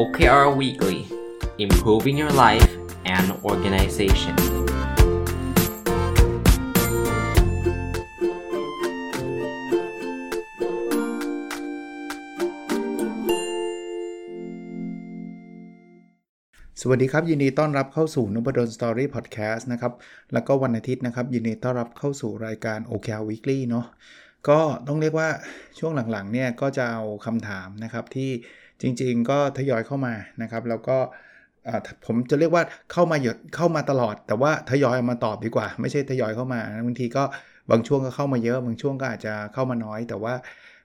OKR Weekly Improving Your Life and Organization สวัสดีครับ ยินดีต้อนรับเข้าสู่นุบดลสตอรี่พอดแคสต์นะครับ แล้วก็วันอาทิตย์นะครับ ยินดีต้อนรับเข้าสู่รายการ OKR Weekly เนาะก็ต้องเรียกว่าช่วงหลังๆเนี่ยก็จะเอาคำถามนะครับที่ จริง ๆ ก็ทยอยเข้ามานะครับแล้วก็ผมจะเรียกว่าเข้ามาเยอะเข้ามาตลอด แต่ว่าทยอยมาตอบดีกว่า ไม่ใช่ทยอยเข้ามาบางทีก็บางช่วงก็เข้ามาเยอะ บางช่วงก็อาจจะเข้ามาน้อย แต่ว่า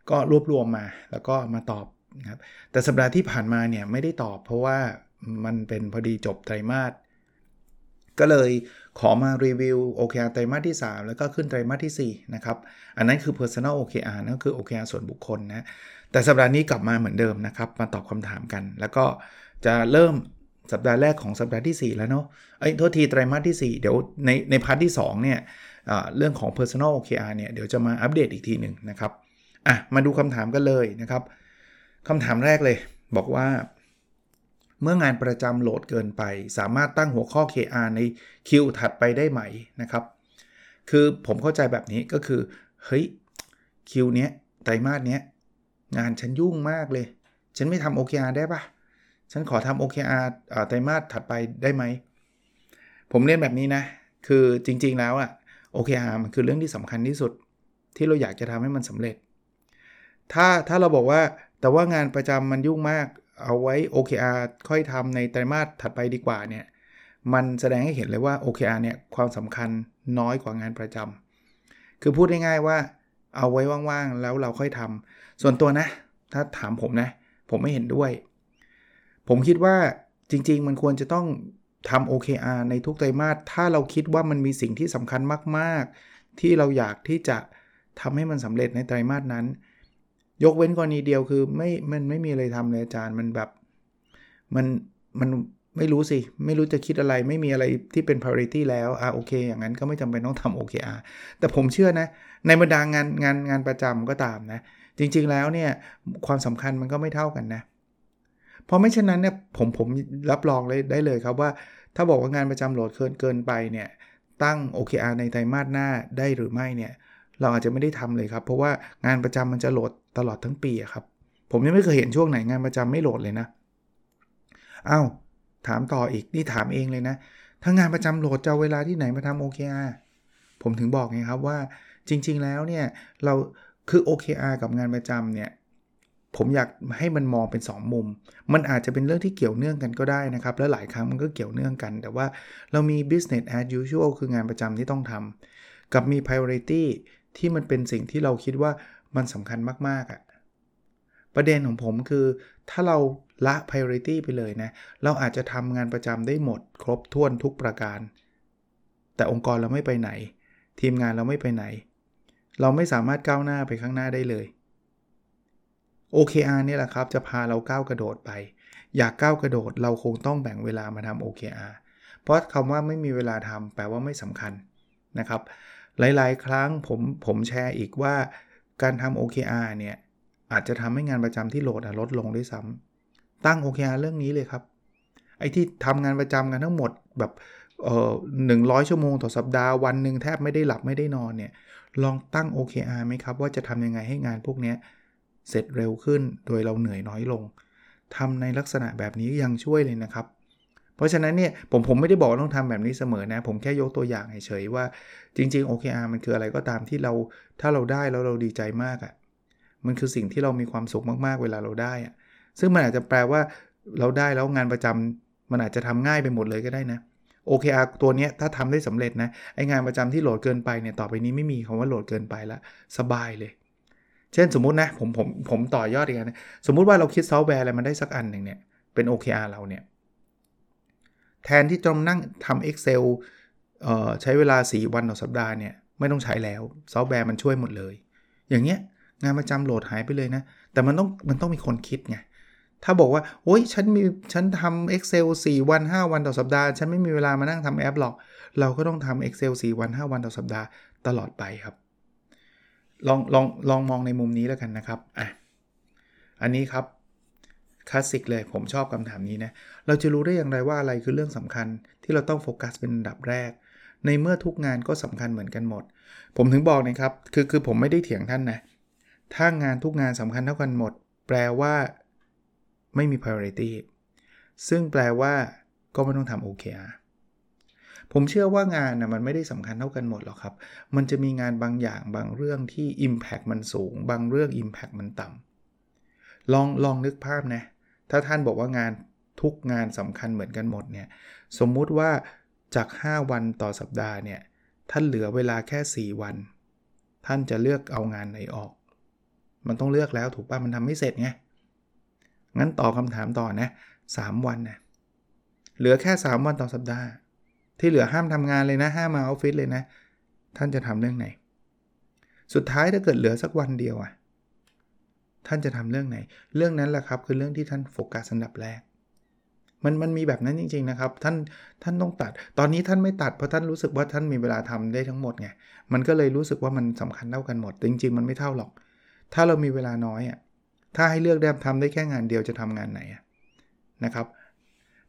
ก็รวบรวมมาแล้วก็มาตอบนะครับแต่สัปดาห์ที่ผ่านมาเนี่ยไม่ได้ตอบ เพราะว่ามันเป็นพอดีจบไตรมาสก็เลยขอมารีวิว OKR ไตรมาสที่ 3 แล้วก็ขึ้นไตรมาสที่4นะครับอันนั้นคือ Personal OKR นั่นคือ OKR ส่วนบุคคลนะ แต่สัปดาห์นี้กลับมาเหมือนเดิมนะครับ มาตอบคำถามกัน แล้วก็จะเริ่มสัปดาห์แรกของสัปดาห์ที่ 4 แล้วเนาะไอ้โทษทีไตรมาสที่ 4 เดี๋ยวในใน part ที่ 2 เนี่ยเรื่องของ Personal OKR เนี่ยเดี๋ยวจะมาอัปเดตอีกทีหนึ่งนะครับอะมาดูคำถามกันเลยนะครับคำถามแรกเลยบอกว่า เมื่องานประจำโหลดเกินไป สามารถตั้งหัวข้อ KR ในคิวถัดไปได้ไหมนะครับ คือผมเข้าใจแบบนี้ก็คือ เฮ้ยคิวเนี้ยไตรมาสเนี้ย งานฉันยุ่งมากเลย ฉันไม่ทำ OKR ได้ปะฉันขอทำ OKR ไตรมาสถัดไปได้ไหม ผมเรียนแบบนี้นะ คือจริงๆแล้วอะ OKR มันคือเรื่องที่สำคัญที่สุด ที่เราอยากจะทำให้มันสำเร็จ ถ้าถ้าเราบอกว่าแต่ว่างานประจำมันยุ่งมาก เอาไว้ OKR ค่อยทำในไตรมาสถัดไปดีกว่าเนี่ย มันแสดงให้เห็นเลยว่า OKR เนี่ยความสำคัญน้อยกว่างานประจำคือพูดง่ายๆว่าเอาไว้ว่างๆ แล้วเราค่อยทำ ส่วนตัวนะ ถ้าถามผมนะ ผมไม่เห็นด้วย ผมคิดว่าจริง ๆ มันควรจะต้องทำ OKR ในทุกไตรมาสถ้าเราคิดว่ามันมีสิ่งที่สำคัญมาก ๆ ที่เราอยากที่จะทำให้มันสำเร็จในไตรมาสนั้น ยกเว้นกรณีเดียวคือไม่มันไม่มีอะไรทำเลยอาจารย์มันแบบมันมันไม่รู้สิ ไม่รู้จะคิดอะไรไม่มีอะไรที่เป็น priority แล้วอะโอเค อย่างนั้นก็ไม่จำเป็นต้องทำ OKR แต่ผมเชื่อนะ ในบรรดางานงานงานประจำก็ตามนะ จริงๆแล้วเนี่ยความสำคัญมันก็ไม่เท่ากันนะเพราะไม่เช่นนั้นเนี่ยผมผมรับรองเลยได้เลยครับว่า ถ้าบอกว่างานประจำโหลดเกินเกินไปเนี่ยตั้ง OKR ในไตรมาสหน้าได้หรือไม่เนี่ยเราอาจจะไม่ได้ทำเลยครับ เพราะว่างานประจำมันจะโหลดตลอดทั้งปีครับ ผมยังไม่เคยเห็นช่วงไหนงานประจำไม่โหลดเลยนะอา้าวถามต่ออีกนี่ถามเองเลยนะถ้างานประจำโหลดจะเวลาที่ไหนมาทำ OKR ผมถึงบอกไงครับว่าจริง ๆ แล้วเนี่ยเรา คือ OKR กับงานประจำเนี่ยผมอยากให้มันมองเป็น 2 มุม มันอาจจะเป็นเรื่องที่เกี่ยวเนื่องกันก็ได้นะครับ และหลายครั้งมันก็เกี่ยวเนื่องกัน แต่ว่าเรามี business as usual คืองานประจำที่ต้องทำ กับมี priority ที่มันเป็นสิ่งที่เราคิดว่ามันสำคัญมากๆอะ่ะ ประเด็นของผมคือ ถ้าเราละ priority ไปเลยนะ เราอาจจะทำงานประจำได้หมด ครบถ้วนทุกประการ แต่องค์กรเราไม่ไปไหน ทีมงานเราไม่ไปไหน เราไม่สามารถก้าวหน้าไปข้างหน้าได้เลย OKR เนี่ยแหละครับ จะพาเราก้าวกระโดดไป อยากก้าวกระโดดเราคงต้องแบ่งเวลามาทำ OKR เพราะคำว่าไม่มีเวลาทำแปลว่าไม่สำคัญนะครับ หลาย ๆ ครั้งผมผมแชร์อีกว่าการทำ OKR เนี่ยอาจจะทำให้งานประจำที่โหลดลดลงด้วยซ้ำตั้ง OKR เรื่องนี้เลยครับ ไอ้ที่ทำงานประจำกันทั้งหมดแบบเอ่อหนึ่งชั่วโมงต่อสัปดาห์วันหนึ่งแทบไม่ได้หลับไม่ได้นอนเนี่ย ลองตั้ง OKR ไหมครับ ว่าจะทำยังไงให้งานพวกนี้เสร็จเร็วขึ้นโดยเราเหนื่อยน้อยลงทำในลักษณะแบบนี้ยังช่วยเลยนะครับ เพราะฉะนั้นเนี่ยผมผมไม่ได้บอกต้องทำแบบนี้เสมอนะ ผมแค่ยกตัวอย่างเฉยๆว่าจริง ๆ OKR มันคืออะไรก็ตามที่เราถ้าเราได้แล้วเราดีใจมากอะ่ะมันคือสิ่งที่เรามีความสุขมากๆเวลาเราได้อะ่ะซึ่งมันอาจจะแปลว่าเราได้แล้วงานประจำมันอาจจะทำง่ายไปหมดเลยก็ได้นะ OKR ตัวนี้ถ้าทำได้สำเร็จนะไองานประจำที่โหลดเกินไปเนี่ยต่อไปนี้ไม่มีคำว่าโหลดเกินไปละสบายเลย เช่นสมมุตินะผมผมผมต่อยอดอีกนะสมมุติว่าเราคิดซอฟต์แวร์อะไรมันได้สักอันหนึ่งเนี่ยเป็น OKR เราเนี่ยแทนที่จะนั่งทำ Excel ใช้เวลา 4 วันต่อสัปดาห์เนี่ยไม่ต้องใช้แล้วซอฟต์แวร์มันช่วยหมดเลย อย่างเงี้ยงานประจำโหลดหายไปเลยนะ แต่มันต้องมันต้องมีคนคิดไง ถ้าบอกว่าโอ้ยฉันมีฉันทำ Excel 4 วัน 5 วันต่อสัปดาห์ ฉันไม่มีเวลามานั่งทำแอปหรอก เราก็ต้องทำ Excel 4 วัน 5 วันต่อสัปดาห์ตลอดไปครับ ลองลองลองมองในมุมนี้แล้วกันนะครับอะอันนี้ครับคลาสสิกเลยผมชอบคำถามนี้นะ เราจะรู้ได้อย่างไรว่าอะไรคือเรื่องสำคัญที่เราต้องโฟกัสเป็นอันดับแรก ในเมื่อทุกงานก็สำคัญเหมือนกันหมด ผมถึงบอกนะครับ คือคือผมไม่ได้เถียงท่านนะ ถ้างานทุกงานสำคัญเท่ากันหมด แปลว่า ไม่มี priority ซึ่งแปลว่าก็ไม่ต้องทำ OKR ผมเชื่อว่างานนะมันไม่ได้สำคัญเท่ากันหมดหรอกครับ มันจะมีงานบางอย่างบางเรื่องที่ Impact มันสูง บางเรื่อง Impact มันต่ำลองลองนึกภาพนะ ถ้าท่านบอกว่างานทุกงานสำคัญเหมือนกันหมดเนี่ย สมมุติว่าจาก 5 วันต่อสัปดาห์เนี่ย ท่านเหลือเวลาแค่ 4 วัน ท่านจะเลือกเอางานไหนออก มันต้องเลือกแล้วถูกป่ะ มันทำไม่เสร็จไง งั้นตอบคำถามต่อนะ3วันนะเหลือแค่ 3 วันต่อสัปดาห์ ที่เหลือห้ามทำงานเลยนะห้ามมาออฟฟิศเลยนะ ท่านจะทำเรื่องไหน สุดท้ายถ้าเกิดเหลือสักวันเดียวอะท่านจะทำเรื่องไหน เรื่องนั้นแหละครับคือเรื่องที่ท่านโฟกัสอันดับแรกมันมันมีแบบนั้นจริง ๆ นะครับ ท่านท่านต้องตัด ตอนนี้ท่านไม่ตัดเพราะท่านรู้สึกว่าท่านมีเวลาทำได้ทั้งหมดไงมันก็เลยรู้สึกว่ามันสำคัญเท่ากันหมด จริง ๆ มันไม่เท่าหรอก ถ้าเรามีเวลาน้อยอะ ถ้าให้เลือกได้ทำได้แค่งานเดียวจะทำงานไหนนะครับ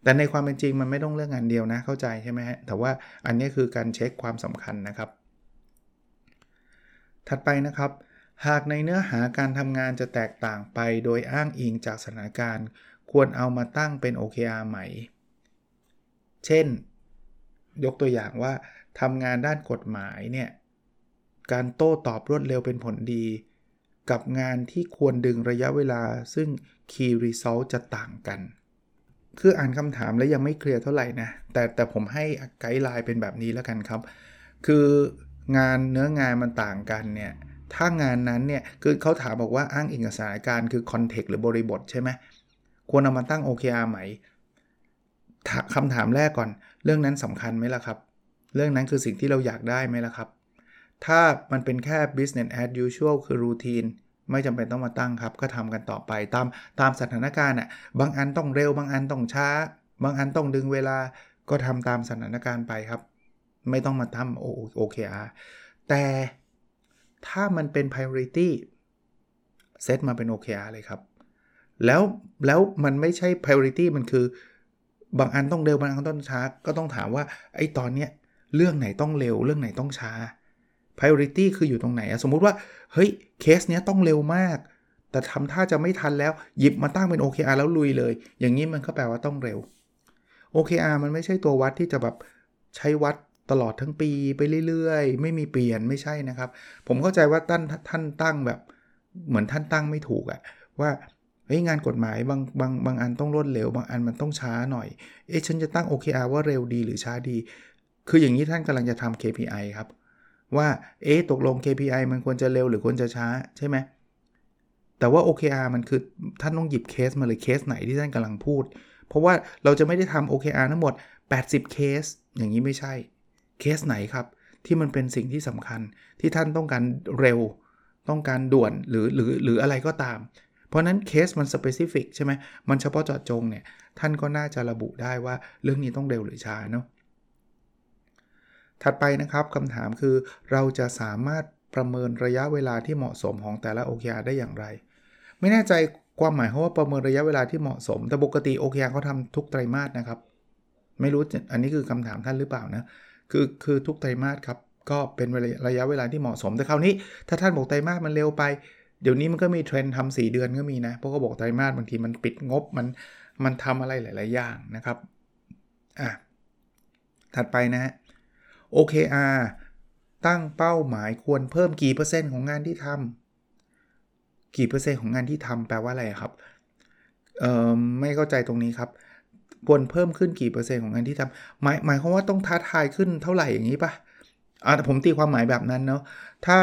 แต่ในความเป็นจริงมันไม่ต้องเลือกงานเดียวนะ เข้าใจใช่ไหมฮะแต่ว่าอันนี้คือการเช็คความสำคัญนะครับ ถัดไปนะครับ หากในเนื้อหาการทำงานจะแตกต่างไปโดยอ้างอิงจากสถานการณ์ ควรเอามาตั้งเป็น OKR ใหม่ เช่น ยกตัวอย่างว่าทำงานด้านกฎหมายเนี่ยการโต้ตอบรวดเร็วเป็นผลดี กับงานที่ควรดึงระยะเวลา ซึ่ง Key Result จะต่างกัน คืออ่านคำถามแล้วยังไม่เคลียร์เท่าไหร่นะ แต่แต่ผมให้ guideline เป็นแบบนี้แล้วกันครับ คืองานเนื้องานมันต่างกันเนี่ย ถ้างานนั้นเนี่ย คือเขาถามบอกว่าอ้างอิงกับสถานการณ์คือ context หรือบริบทใช่ไหม ควรเอามาตั้ง OKR ไหมคำถามแรกก่อน เรื่องนั้นสำคัญไหมล่ะครับ เรื่องนั้นคือสิ่งที่เราอยากได้ไหมล่ะครับ ถ้ามันเป็นแค่ business as usual คือ routine ไม่จำเป็นต้องมาตั้งครับ ก็ทำกันต่อไปตามตามสถานการณ์อะบางอันต้องเร็วบางอันต้องช้า บางอันต้องดึงเวลาก็ทำตามสถานการณ์ไปครับ ไม่ต้องมาทำ OKR แต่ถ้ามันเป็น priority เซตมาเป็น OKR เลยครับ แล้วแล้วมันไม่ใช่ priority มันคือบางอันต้องเร็วบางอันต้องช้า ก็ต้องถามว่าไอ้ตอนเนี้ยเรื่องไหนต้องเร็วเรื่องไหนต้องช้า priority คืออยู่ตรงไหนสมมุติว่า เฮ้ย เคสเนี้ยต้องเร็วมาก แต่ทำท่าจะไม่ทันแล้ว หยิบมาตั้งเป็น OKR แล้วลุยเลย อย่างนี้มันก็แปลว่าต้องเร็ว OKR มันไม่ใช่ตัววัดที่จะแบบใช้วัดตลอดทั้งปีไปเรื่อยๆ ไม่มีเปลี่ยนไม่ใช่นะครับ ผมเข้าใจว่าท่านท่านตั้งแบบเหมือนท่านตั้งไม่ถูกอะว่าเฮ้ยงานกฎหมายบางบางบางอันต้องรวดเร็ว บางอันมันต้องช้าหน่อย เอ๊ะฉันจะตั้ง OKR ว่าเร็วดีหรือช้าดี คืออย่างนี้ท่านกำลังจะทำ KPI ครับ ว่าเอ๊ะตกลง KPI มันควรจะเร็วหรือควรจะช้าใช่ไหมแต่ว่า OKR มันคือท่านต้องหยิบเคสมาเลยเคสไหนที่ท่านกำลังพูด เพราะว่าเราจะไม่ได้ทำ OKR ทั้งหมด 80 เคส อย่างนี้ไม่ใช่เคสไหนครับ ที่มันเป็นสิ่งที่สำคัญที่ท่านต้องการเร็ว ต้องการด่วนหรือหรือหรืออะไรก็ตาม เพราะนั้นเคสมัน specific ใช่ไหมมันเฉพาะเจาะจงเนี่ยท่านก็น่าจะระบุได้ว่าเรื่องนี้ต้องเร็วหรือช้าเนาะ ถัดไปนะครับคำถามคือเราจะสามารถประเมินระยะเวลาที่เหมาะสมของแต่ละ OKR ได้อย่างไร ไม่แน่ใจความหมายเขาว่าประเมินระยะเวลาที่เหมาะสม แต่ปกติ OKR เขาทำทุกไตรมาสนะครับ ไม่รู้อันนี้คือคำถามท่านหรือเปล่านะคือคือทุกไตรมาสครับก็เป็นระยะเวลาที่เหมาะสม แต่คราวนี้ถ้าท่านบอกไตรมาสมันเร็วไป เดี๋ยวนี้มันก็มีเทรนด์ทำสี่เดือนก็มีนะ เพราะเขาบอกไตรมาสบางทีมันปิดงบมันมันทำอะไรหลาย ๆ อย่างนะครับอะถัดไปนะฮะ OKR ตั้งเป้าหมายควรเพิ่มกี่เปอร์เซ็นต์ของงานที่ทำกี่เปอร์เซ็นต์ของงานที่ทำแปลว่าอะไรครับ เอ่อไม่เข้าใจตรงนี้ครับ ควรเพิ่มขึ้นกี่เปอร์เซ็นต์ของงานที่ทำหมายหมายความว่าต้องท้าทายขึ้นเท่าไหร่อย่างนี้ปะอ่าผมตีความหมายแบบนั้นเนาะถ้า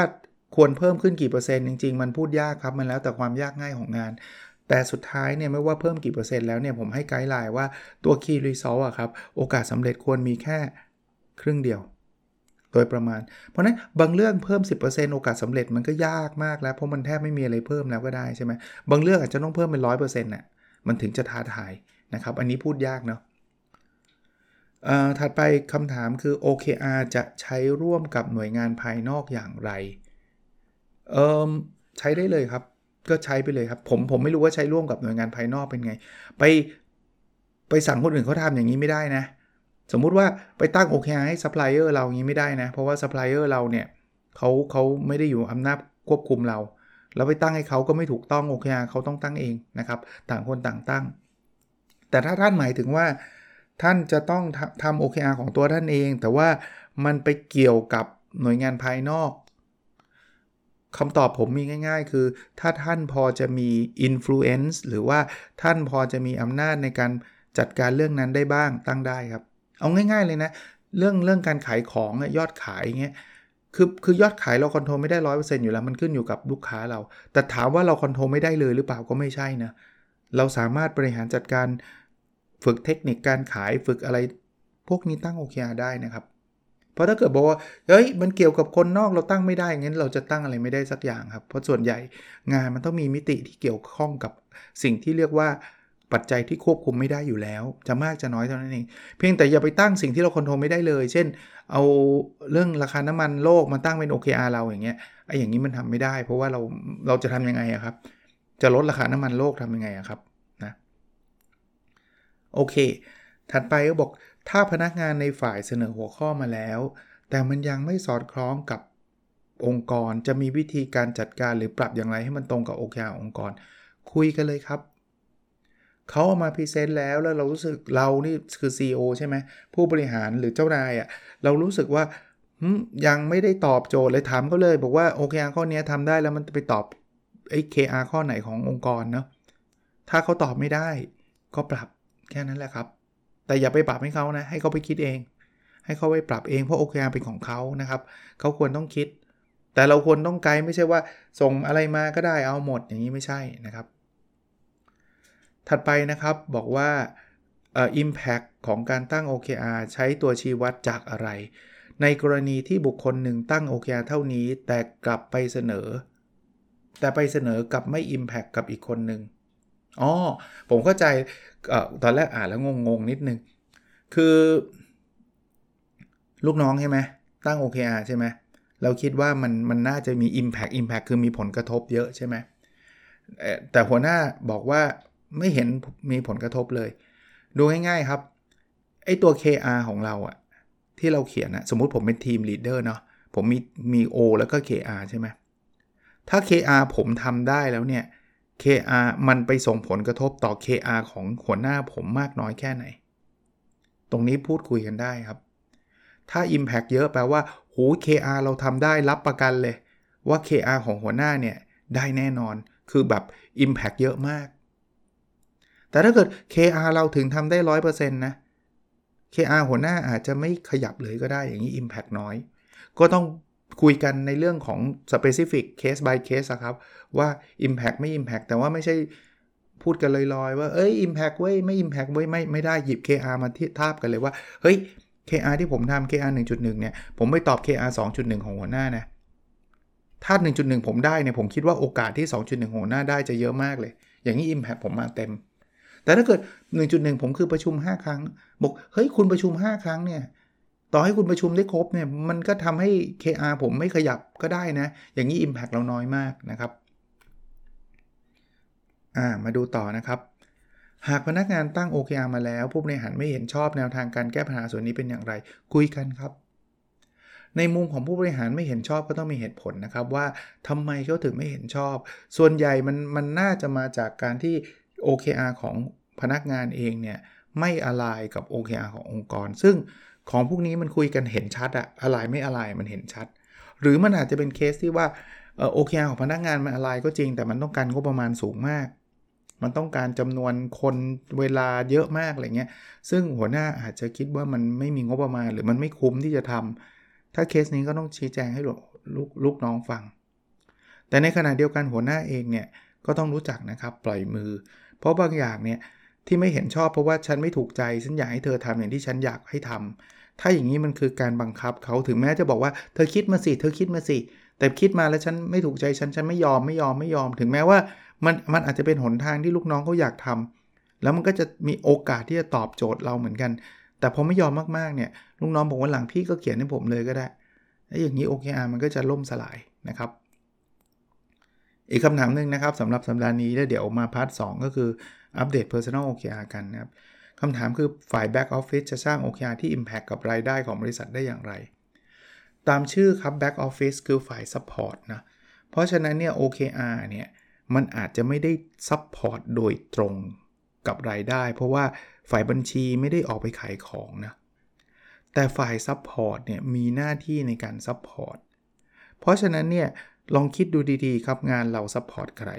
ควรเพิ่มขึ้นกี่เปอร์เซ็นต์จริงๆ มันพูดยากครับ มันแล้วแต่ความยากง่ายของงาน แต่สุดท้ายเนี่ยไม่ว่าเพิ่มกี่เปอร์เซ็นต์แล้วเนี่ยผมให้ไกด์ไลน์ว่าตัว Key Result อะครับโอกาสสำเร็จควรมีแค่ครึ่งเดียว โดยประมาณ เพราะนั้นบางเรื่องเพิ่ม 10%โอกาสสำเร็จมันก็ยากมากแล้ว เพราะมันแทบไม่มีอะไรเพิ่มแล้วก็ได้ใช่ไหมบางเรื่องอาจจะต้องเพิ่มเป็น100%น่ะมันถึงจะท้าทายนะครับ อันนี้พูดยากเนาะถัดไปคำถามคือ OKR จะใช้ร่วมกับหน่วยงานภายนอกอย่างไรเอิ่มใช้ได้เลยครับ ก็ใช้ไปเลยครับ ผมผมไม่รู้ว่าใช้ร่วมกับหน่วยงานภายนอกเป็นไง ไปไปสั่งคนอื่นเขาทำอย่างนี้ไม่ได้นะ สมมุติว่าไปตั้ง OKR ให้ซัพพลายเออร์เราอย่างนี้ไม่ได้นะ เพราะว่าซัพพลายเออร์เราเนี่ยเขาเขาไม่ได้อยู่อำนาจควบคุมเรา แล้วไปตั้งให้เขาก็ไม่ถูกต้อง OKR เขาต้องตั้งเองนะครับ ต่างคนต่างตั้ง แต่ถ้าท่านหมายถึงว่าท่านจะต้องทำ OKR ของตัวท่านเอง แต่ว่ามันไปเกี่ยวกับหน่วยงานภายนอกคำตอบผมมีง่าย ๆ คือ ถ้าท่านพอจะมี influence หรือว่าท่านพอจะมีอำนาจในการจัดการเรื่องนั้นได้บ้างตั้งได้ครับ เอาง่าย ๆเลยนะ เรื่องเรื่องการขายของยอดขายเงี้ยคือคือยอดขายเราคอนโทรลไม่ได้ร้อยเปอร์เซ็นต์อยู่แล้ว มันขึ้นอยู่กับลูกค้าเรา แต่ถามว่าเราคอนโทรลไม่ได้เลยหรือเปล่าก็ไม่ใช่นะ เราสามารถบริหารจัดการฝึกเทคนิคการขายฝึกอะไรพวกนี้ตั้ง OKR ได้นะครับ เพราะถ้าเกิดบอกว่าเฮ้ยมันเกี่ยวกับคนนอกเราตั้งไม่ได้งั้นเราจะตั้งอะไรไม่ได้สักอย่างครับ เพราะส่วนใหญ่งานมันต้องมีมิติที่เกี่ยวข้องกับสิ่งที่เรียกว่า ปัจจัยที่ควบคุมไม่ได้อยู่แล้ว จะมากจะน้อยเท่านั้นเอง เพียงแต่อย่าไปตั้งสิ่งที่เราควบคุมไม่ได้เลย เช่น เอาเรื่องราคาน้ำมันโลกมาตั้งเป็น OKR เราอย่างเงี้ยไอ้อย่างนี้มันทำไม่ได้ เพราะว่าเราเราจะทํำยังไงครับ จะลดราคาน้ำมันโลกทำยังไงครับนะโอเค ถัดไปก็บอกถ้าพนักงานในฝ่ายเสนอหัวข้อมาแล้ว แต่มันยังไม่สอดคล้องกับองค์กรจะมีวิธีการจัดการหรือปรับอย่างไรให้มันตรงกับโอเคอองค์กร คุยกันเลยครับ เขาเอามา present แล้วแล้วเรารู้สึกเรานี่คือ CEO ใช่ไหมผู้บริหารหรือเจ้านายอะ่ะเรารู้สึกว่ายังไม่ได้ตอบโจทย์เลยถามเขาเลย บอกว่าโอเคข้อนี้ทำได้แล้วมันไปตอบไอ้ KR ข้อไหนขององค์กรเนาะถ้าเขาตอบไม่ได้ก็ปรับแค่นั้นแหละครับ แต่อย่าไปปรับให้เขานะให้เขาไปคิดเอง ให้เขาไปปรับเองเพราะ OKR เป็นของเขานะครับเขาควรต้องคิด แต่เราควรต้องไกด์ไม่ใช่ว่าส่งอะไรมาก็ได้เอาหมดอย่างนี้ไม่ใช่นะครับ ถัดไปนะครับบอกว่า impact ของการตั้ง OKR ใช้ตัวชี้วัดจากอะไร ในกรณีที่บุคคลหนึ่งตั้ง OKR เท่านี้แต่กลับไปเสนอ แต่ไปเสนอกับไม่ impact กับอีกคนหนึ่งอ๋อผมเข้าใจตอนแรกอ่านแล้วงงๆ นิดนึง คือ ลูกน้องใช่ไหมตั้ง OKR ใช่ไหมเราคิดว่ามันมันน่าจะมี Impact Impact คือมีผลกระทบเยอะใช่ไหมแต่หัวหน้าบอกว่า ไม่เห็นมีผลกระทบเลย ดูง่ายๆครับ ไอตัว KR ของเราอะที่เราเขียนนะสมมุติผมเป็นทีมลีดเดอร์เนาะผมมีมี O แล้วก็ KR ใช่ไหมถ้า KR ผมทำได้แล้วเนี่ย KR มันไปส่งผลกระทบต่อ KR ของหัวหน้าผมมากน้อยแค่ไหน ตรงนี้พูดคุยกันได้ครับ ถ้า Impact เยอะแปลว่าโห KR เราทำได้รับประกันเลย ว่า KR ของหัวหน้าเนี่ยได้แน่นอน คือแบบ Impact เยอะมาก แต่ถ้าเกิด KR เราถึงทำได้ 100%นะ KR หัวหน้าอาจจะไม่ขยับเลยก็ได้อย่างนี้ Impact น้อย ก็ต้องคุยกันในเรื่องของ specific case by case ครับว่า impact ไม่ impact แต่ว่าไม่ใช่พูดกันลอยๆ ว่าเอ้ย impact เว้ยไม่ impact เว้ยไม่ไม่ได้หยิบ KR มาที่ทาบกันเลยว่า เฮ้ย KR ที่ผมทำ KR 1.1 เนี่ย ผมไม่ตอบ KR 2.1 ของหัวหน้านะ ถ้า 1.1 ผมได้เนี่ย ผมคิดว่าโอกาสที่ 2.1ของหัวหน้าได้จะเยอะมากเลย อย่างนี้ impact ผมมาเต็ม แต่ถ้าเกิด 1.1 ผมคือประชุม 5 ครั้ง บอก เฮ้ย คุณประชุม 5 ครั้งเนี่ย ต่อให้คุณประชุมได้ครบเนี่ย มันก็ทำให้ KR ผมไม่ขยับก็ได้นะ อย่างนี้ Impact เราน้อยมากนะครับ อ่า มาดูต่อนะครับ หากพนักงานตั้ง OKR มาแล้ว ผู้บริหารไม่เห็นชอบแนวทางการแก้ปัญหาส่วนนี้เป็นอย่างไร คุยกันครับในมุมของผู้บริหารไม่เห็นชอบก็ต้องมีเหตุผลนะครับว่าทำไมเขาถึงไม่เห็นชอบ ส่วนใหญ่มันมันน่าจะมาจากการที่ OKR ของพนักงานเองเนี่ยไม่อะไรกับ OKR ขององค์กร ซึ่งของพวกนี้มันคุยกันเห็นชัดอะอะไรไม่อะไรมันเห็นชัด หรือมันอาจจะเป็นเคสที่ว่าโอเคของพนักงานมันอะไรก็จริง แต่มันต้องการงบประมาณสูงมาก มันต้องการจำนวนคนเวลาเยอะมากอะไรเงี้ย ซึ่งหัวหน้าอาจจะคิดว่ามันไม่มีงบประมาณ หรือมันไม่คุ้มที่จะทำถ้าเคสนี้ก็ต้องชี้แจงให้ลูกลูกน้องฟัง แต่ในขณะเดียวกันหัวหน้าเองเนี่ยก็ต้องรู้จักนะครับปล่อยมือ เพราะบางอย่างเนี่ยที่ไม่เห็นชอบเพราะว่าฉันไม่ถูกใจ ฉันอยากให้เธอทำอย่างที่ฉันอยากให้ทำถ้าอย่างนี้มันคือการบังคับเขาถึงแม้จะบอกว่าเธอคิดมาสิ เธอคิดมาสิ แต่คิดมาแล้วฉันไม่ถูกใจฉัน ฉันไม่ยอมไม่ยอมไม่ยอม ถึงแม้ว่ามันมันอาจจะเป็นหนทางที่ลูกน้องเขาอยากทำแล้วมันก็จะมีโอกาสที่จะตอบโจทย์เราเหมือนกัน แต่พอไม่ยอมมากๆเนี่ยลูกน้องบอกว่าหลังพี่ก็เขียนให้ผมเลยก็ได้แล้วอย่างนี้ OKR มันก็จะล่มสลายนะครับ อีกคำถามหนึ่งนะครับสำหรับสัปดาห์นี้แล้วเดี๋ยวมา part 2ก็คืออัปเดต Personal OKR กันนะครับคำถามคือฝ่าย Back Office จะสร้าง OKR ที่ Impact กับรายได้ของบริษัทได้อย่างไร ตามชื่อครับ Back Office คือฝ่าย Support นะเพราะฉะนั้นเนี่ย OKR เนี่ยมันอาจจะไม่ได้ Support โดยตรงกับรายได้ เพราะว่าฝ่ายบัญชีไม่ได้ออกไปขายของนะแต่ฝ่าย Support เนี่ยมีหน้าที่ในการ Support เพราะฉะนั้นเนี่ย ลองคิดดูดีๆ ครับงานเรา Support ใคร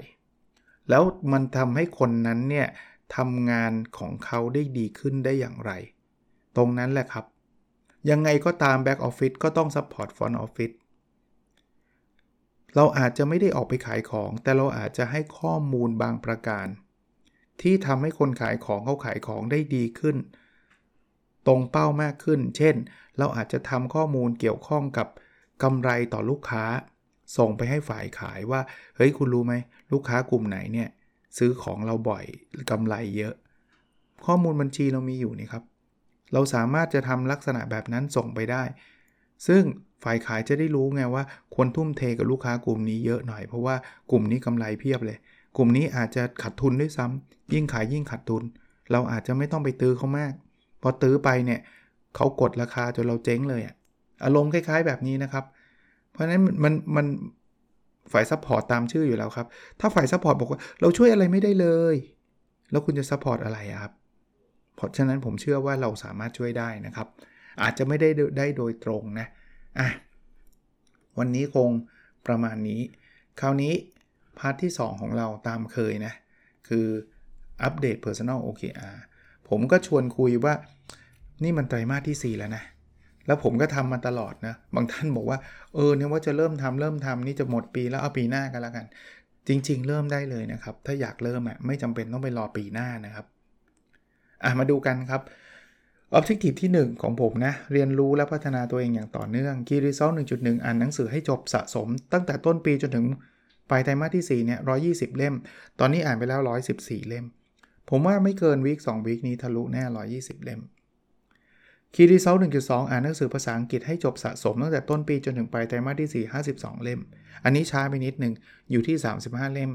แล้วมันทำให้คนนั้นเนี่ยทำงานของเขาได้ดีขึ้นได้อย่างไร ตรงนั้นแหละครับ ยังไงก็ตาม Back Office ก็ต้อง Support Front Office เราอาจจะไม่ได้ออกไปขายของ แต่เราอาจจะให้ข้อมูลบางประการ ที่ทำให้คนขายของเขาขายของได้ดีขึ้น ตรงเป้ามากขึ้น เช่น เราอาจจะทำข้อมูลเกี่ยวข้องกับกำไรต่อลูกค้า ส่งไปให้ฝ่ายขายว่า เฮ้ยคุณรู้ไหม ลูกค้ากลุ่มไหนเนี่ยซื้อของเราบ่อยกำไรเยอะ ข้อมูลบัญชีเรามีอยู่นี่ครับ เราสามารถจะทำลักษณะแบบนั้นส่งไปได้ ซึ่งฝ่ายขายจะได้รู้ไงว่าควรทุ่มเทกับลูกค้ากลุ่มนี้เยอะหน่อยเพราะว่ากลุ่มนี้กำไรเพียบเลย กลุ่มนี้อาจจะขาดทุนด้วยซ้ำยิ่งขายยิ่งขาดทุน เราอาจจะไม่ต้องไปตื้อเขามาก พอตื้อไปเนี่ยเขากดราคาจนเราเจ๊งเลยอะอารมณ์คล้าย ๆ แบบนี้นะครับ เพราะฉะนั้นมันมันฝ่าย support ตามชื่ออยู่แล้วครับ ถ้าฝ่าย support บอกว่าเราช่วยอะไรไม่ได้เลย แล้วคุณจะ support อะไรครับ เพราะฉะนั้นผมเชื่อว่าเราสามารถช่วยได้นะครับ อาจจะไม่ได้ได้โดยตรงนะอะวันนี้คงประมาณนี้ คราวนี้part ที่ 2 ของเราตามเคยนะ คืออัปเดต Personal OKR ผมก็ชวนคุยว่านี่มันไตรมาสที่ 4 แล้วนะ แล้วผมก็ทำมาตลอดนะ บางท่านบอกว่า เออเนี่ยว่าจะเริ่มทำเริ่มทำนี่จะหมดปีแล้วเอาปีหน้ากันแล้วกัน จริง ๆ เริ่มได้เลยนะครับ ถ้าอยากเริ่มอะไม่จำเป็นต้องไปรอปีหน้านะครับ อะมาดูกันครับ Objective ที่ 1 ของผมนะ เรียนรู้และพัฒนาตัวเองอย่างต่อเนื่อง Key Result 1.1 อ่านหนังสือให้จบสะสม ตั้งแต่ต้นปีจนถึงปลายไตรมาสที่4เนี่ย120 เล่ม ตอนนี้อ่านไปแล้ว 114 เล่ม ผมว่าไม่เกิน week 2 week นี้ทะลุแน่ 120 เล่ม Key Result 1.2 อ่านหนังสือภาษาอังกฤษให้จบสะสมตั้งแต่ต้นปีจนถึงปลายไตรมาสที่ 4 52 เล่ม อันนี้ช้าไปนิดหนึ่งอยู่ที่ 35 เล่ม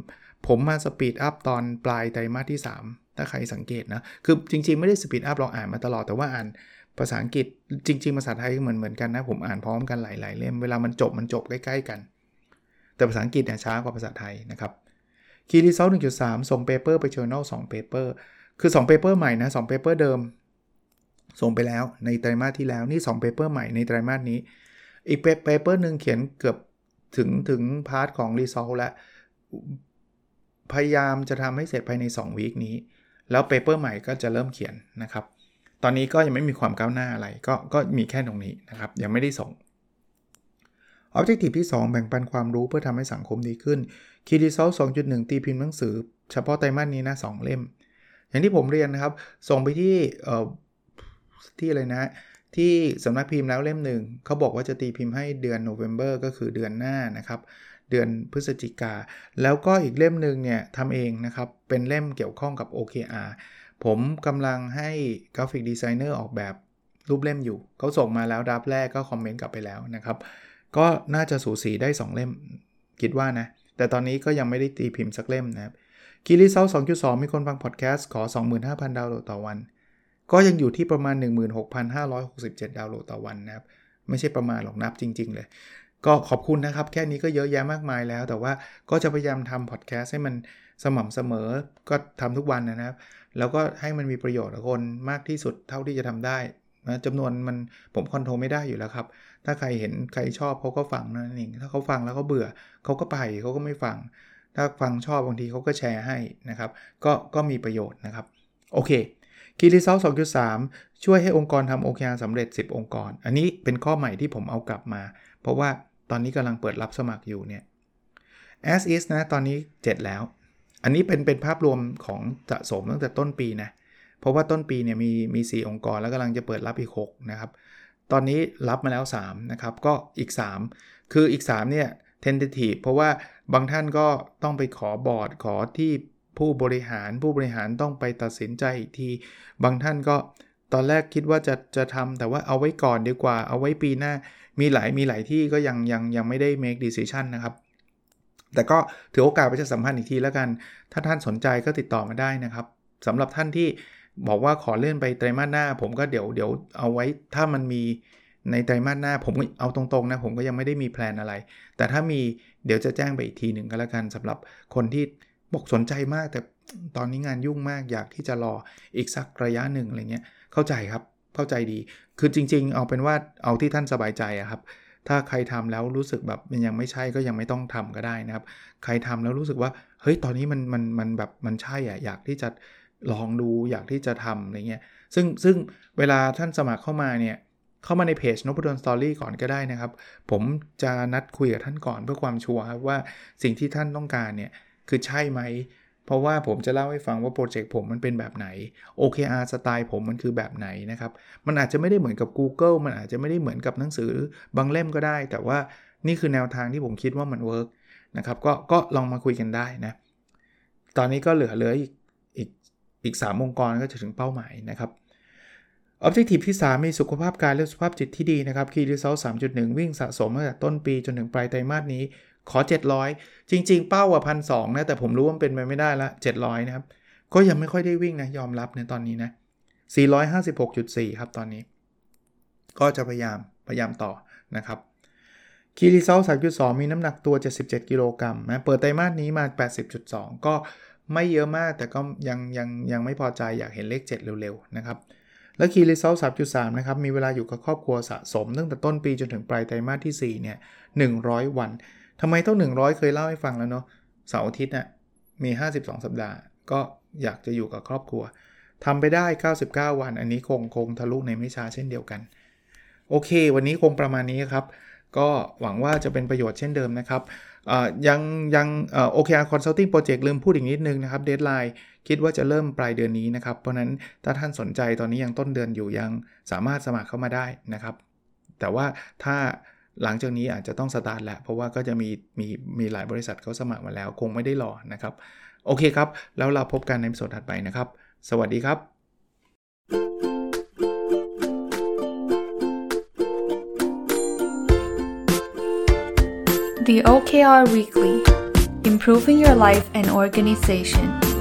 ผมมา speed up ตอนปลายไตรมาสที่ 3 ถ้าใครสังเกตนะ คือจริงๆ ไม่ได้ speed up เราอ่านมาตลอดแต่ว่าอ่านภาษาอังกฤษจริง ๆ ภาษาไทยเหมือนเหมือนกันนะ ผมอ่านพร้อมกันหลายๆเล่ม เวลามันจบมันจบใกล้ๆกัน แต่ภาษาอังกฤษเนี่ยช้ากว่าภาษาไทยนะครับ Key Result 1.3 ส่ง paper ไป Journal 2 paper คือ2 paper ใหม่นะ2 paper เดิม ส่งไปแล้วในไตรมาสที่แล้วนี่2 paper ใหม่ในไตรมาสนี้ อีก paper หนึ่งเขียนเกือบถึงถึง part ของ Result แล้ว พยายามจะทำให้เสร็จภายใน2 week นี้ แล้วเปเปอร์ใหม่ก็จะเริ่มเขียนนะครับ ตอนนี้ก็ยังไม่มีความก้าวหน้าอะไร ก็ก็มีแค่ตรงนี้นะครับ ยังไม่ได้ส่ง Objective ที่ 2 แบ่งปันความรู้เพื่อทำให้สังคมดีขึ้น Key Result 2.1 ตีพิมพ์หนังสือ เฉพาะไตรมาสนี้นะ2เล่ม อย่างที่ผมเรียนนะครับ ส่งไปที่ ที่อะไรนะ ที่สำนักพิมพ์แล้วเล่มหนึ่งเขาบอกว่าจะตีพิมพ์ให้เดือนโนเวม ber ก็คือเดือนหน้านะครับ เดือนพฤศจิกา แล้วก็อีกเล่มหนึ่งเนี่ยทำเองนะครับ เป็นเล่มเกี่ยวข้องกับ OKR ผมกำลังให้ graphic designer ออกแบบรูปเล่มอยู่ เขาส่งมาแล้ว draft แรกก็คอมเมนต์กลับไปแล้วนะครับ ก็น่าจะสูสีได้ 2 เล่ม คิดว่านะ แต่ตอนนี้ก็ยังไม่ได้ตีพิมพ์สักเล่มนะครับ Key Result 2.2 มีคนฟังพอดแคสต์ขอ 25,000 ดาวน์โหลดต่อวัน ก็ยังอยู่ที่ประมาณ 16,567 ดาวน์โหลดต่อวันนะครับ ไม่ใช่ประมาณหรอกนับจริง ๆ เลย ก็ขอบคุณนะครับ แค่นี้ก็เยอะแยะมากมายแล้ว แต่ว่าก็จะพยายามทำพอดแคสต์ให้มันสม่ำเสมอก็ทำทุกวันนะครับ แล้วก็ให้มันมีประโยชน์กับคนมากที่สุดเท่าที่จะทำได้นะจำนวนมันผม control ไม่ได้อยู่แล้วครับ ถ้าใครเห็นใครชอบเขาก็ฟังนั่นเอง ถ้าเขาฟังแล้วเขาเบื่อเขาก็ไปเขาก็ไม่ฟัง ถ้าฟังชอบบางทีเขาก็แชร์ให้นะครับ ก็ก็มีประโยชน์นะครับ โอเค Key Result 2.3ช่วยให้องค์กรทำ OKR สำเร็จ 10 องค์กร อันนี้เป็นข้อใหม่ที่ผมเอากลับมา เพราะว่าตอนนี้กำลังเปิดรับสมัครอยู่เนี่ย as is นะ ตอนนี้ 7 แล้ว อันนี้เป็นเป็นภาพรวมของสะสมตั้งแต่ต้นปีนะ เพราะว่าต้นปีเนี่ยมีมี 4 องค์กร แล้วกำลังจะเปิดรับอีก 6 นะครับ ตอนนี้รับมาแล้ว 3 นะครับ ก็อีก 3 คืออีก 3 เนี่ย tentative เพราะว่าบางท่านก็ต้องไปขอบอร์ดขอที่ ผู้บริหารผู้บริหารต้องไปตัดสินใจอีกที บางท่านก็ตอนแรกคิดว่าจะจะทำแต่ว่าเอาไว้ก่อนดีกว่า เอาไว้ปีหน้า มีหลายมีหลายที่ก็ยังยังยังไม่ได้ make decision นะครับ แต่ก็ถือโอกาสไปจะสัมพันธ์อีกทีแล้วกัน ถ้าท่านสนใจก็ติดต่อมาได้นะครับสำหรับท่านที่บอกว่าขอเลื่อนไปไตรมาสหน้า ผมก็เดี๋ยวเดี๋ยวเอาไว้ถ้ามันมีในไตรมาสหน้า ผมเอาตรงๆนะผมก็ยังไม่ได้มีแพลนอะไร แต่ถ้ามีเดี๋ยวจะแจ้งไปอีกทีหนึ่งก็แล้วกันสำหรับคนที่ บอกสนใจมากแต่ตอนนี้งานยุ่งมากอยากที่จะรออีกสักระยะหนึ่งอะไรเงี้ยเข้าใจครับเข้าใจดี คือจริง ๆ เอาเป็นว่าเอาที่ท่านสบายใจอะครับ ถ้าใครทำแล้วรู้สึกแบบมันยังไม่ใช่ก็ยังไม่ต้องทำก็ได้นะครับ ใครทำแล้วรู้สึกว่าเฮ้ยตอนนี้มันมันมันแบบมันใช่อะอยากที่จะลองดูอยากที่จะทำอะไรเงี้ยซึ่งซึ่งเวลาท่านสมัครเข้ามาเนี่ยเข้ามาในเพจนพดลสตอรี่ก่อนก็ได้นะครับ ผมจะนัดคุยกับท่านก่อนเพื่อความชัวร์ครับว่าสิ่งที่ท่านต้องการเนี่ย คือใช่ไหม เพราะว่าผมจะเล่าให้ฟังว่าโปรเจกต์ผมมันเป็นแบบไหน OKR สไตล์ผมมันคือแบบไหนนะครับ มันอาจจะไม่ได้เหมือนกับ Google มันอาจจะไม่ได้เหมือนกับหนังสือบางเล่มก็ได้ แต่ว่านี่คือแนวทางที่ผมคิดว่ามันเวิร์กนะครับก็ก็ลองมาคุยกันได้นะ ตอนนี้ก็เหลือเหลืออีกอีกอีก 3 องค์กรก็จะถึงเป้าหมายนะครับ Objective ที่ 3 มีสุขภาพกายและสุขภาพจิตที่ดีนะครับ Key Result 3.1 วิ่งสะสมตั้งแต่ต้นปีจนถึงปลายไตรมาสนี้ ขอ 700 จริง ๆ เป้าอะพันสนะ แต่ผมรู้ว่าเป็นไปไม่ได้ละ 700 นะครับ ก็ยังไม่ค่อยได้วิ่งนะ ยอมรับในตอนนี้นะ 456.4 ครับตอนนี้ ก็จะพยายามพยายามต่อนะครับคีรีเซล3.2 มีน้ำหนักตัว 77 กิโลกรัมนะ เปิดไตรมาสนี้มา 80.2 ก็ไม่เยอะมากแต่ก็ยังยังยังไม่พอใจอยากเห็นเลข 7 เร็วๆ นะครับ และ Key Result 3.3 นะครับ มีเวลาอยู่กับครอบครัวสะสม ตั้งแต่ต้นปีจนถึงปลายไตรมาสที่ 4 เนี่ย 100 วัน ทำไมต้อง 100 เคยเล่าให้ฟังแล้วเนาะเสาร์อาทิตย์น่ะมี 52 สัปดาห์ ก็อยากจะอยู่กับครอบครัวทำไปได้ 99 วัน อันนี้คงคงทะลุในไม่ช้าเช่นเดียวกัน โอเค วันนี้คงประมาณนี้ครับ ก็หวังว่าจะเป็นประโยชน์เช่นเดิมนะครับยังยัง OKR consulting project ลืมพูดอีกนิดนึงนะครับ deadlineคิดว่าจะเริ่มปลายเดือนนี้นะครับ เพราะนั้นถ้าท่านสนใจตอนนี้ยังต้นเดือนอยู่ยังสามารถสมัครเข้ามาได้นะครับ แต่ว่าถ้า หลังจากนี้อาจจะต้องสตาร์ทแหละเพราะว่าก็จะมีมีมีหลายบริษัทเขาสมัครมาแล้ว คงไม่ได้รอนะครับ โอเคครับ แล้วเราพบกันในสดถัดไปนะครับ สวัสดีครับ The OKR Weekly Improving Your Life and Organization